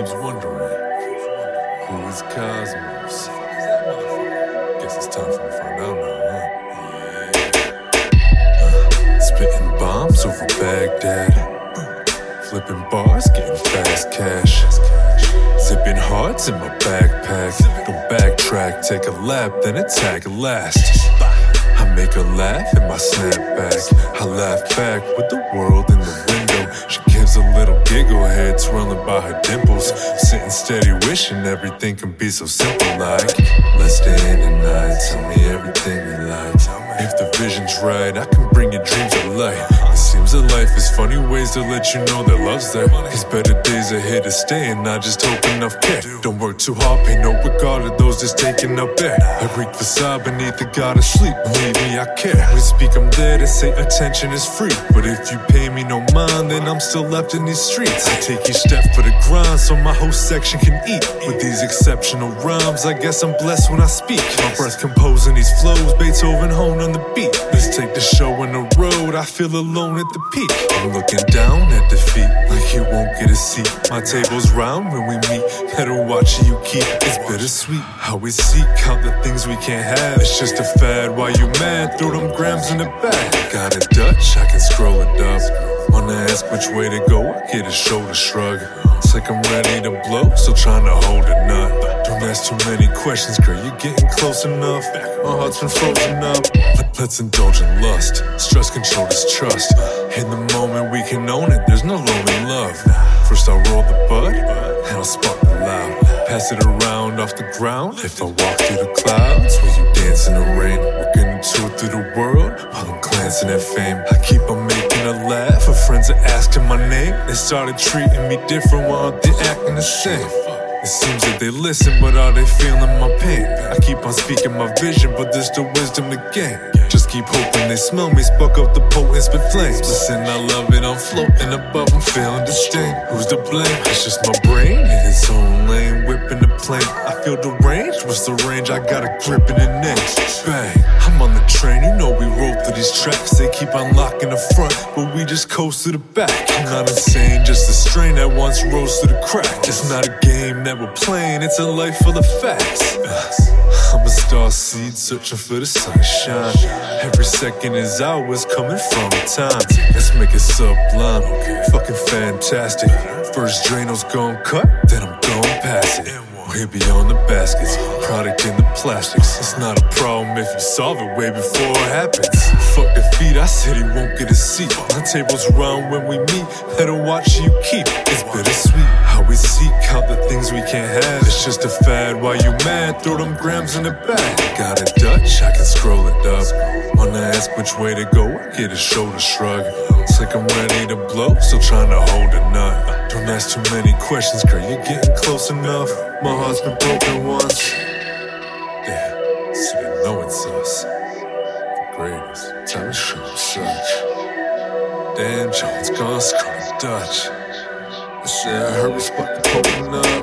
keeps wondering who is Kasmos? Guess it's time for me to find out now, huh? Uh, spitting bombs over Baghdad. Flipping bars, getting fast cash. Zipping hearts in my backpack. Don't backtrack, take a lap, then attack last. I make her laugh in my snapback. I laugh back with the world in the. She gives a little giggle, head twirling by her dimples. Sitting steady, wishing everything can be so simple like. Let's stay in the night, tell me everything you like. If the vision's right, I can bring your dreams to light. It seems that life is funny ways to let you know that love's there. Cause better days are here to stay, and I just hope enough care. Don't work too hard, pay no regard to those just taking up air. A Greek facade beneath the god of sleep. Believe me, I care. We speak, I'm there to say attention is free. But if you pay me no mind, then I'm still left in these streets. I take each step for the grind so my whole section can eat. With these exceptional rhymes, I guess I'm blessed when I speak. My breath composing these flows, Beethoven honed on the beat. Let's take the show on the road, I feel alone at the peak. I'm looking down at defeat, like you won't get a seat. My table's round when we meet, better watch you keep. It's bittersweet how we seek out the things we can't have. It's just a fad, why you mad? Throw them grams in the bag. Got a Dutch, I can scroll it up. Wanna ask which way to go? I get a shoulder shrug. It's like I'm ready to blow, still trying to hold a nut. Don't ask too many questions, girl. You're getting close enough. My heart's been frozen up. Let's indulge in lust. Stress control distrust. In the moment we can own it. There's no lonely love. First I'll roll the bud, and I'll spark the loud. Pass it around off the ground. If I walk through the clouds, will you dance in the rain? Walking into it through the world while I'm glancing at fame. I keep on making laugh. Her friends are asking my name. They started treating me different while they acting the same. It seems that they listen, but are they feeling my pain? I keep on speaking my vision, but there's still wisdom to gain. Just keep hoping they smell me, spark up the potent spit flames. Listen, I love it, I'm floating above, I'm feeling disdain. Who's to blame? It's just my brain in its own lane, whipping the plane. Feel deranged, what's the range? I got a grip in the neck. Bang, I'm on the train, you know we roll through these tracks. They keep unlocking the front, but we just coast to the back. I'm not insane, just a strain that once rose to the crack. It's not a game that we're playing, it's a life full of facts. I'm a star seed searching for the sunshine. Every second is hours coming from time. Let's make it sublime, fucking fantastic. First Drano's gon' cut, then I'm gon' pass it. Way beyond the baskets, product in the plastics. It's not a problem if you solve it way before it happens. Fuck defeat, I said he won't get a seat. My table's round when we meet, better watch you keep. It's bittersweet how we seek out the things we can't have. It's just a fad, why you mad? Throw them grams in the bag. Got a Dutch, I can scroll it up. Wanna ask which way to go? I get a shoulder shrug. It's like I'm ready to blow, still trying to hold a nut. Ask too many questions, girl, you're getting close enough. My heart's been broken once. Yeah, so you know it's us. The greatest. Time to show such. Dan Jones gone screw Dutch. I said I heard we spot the up.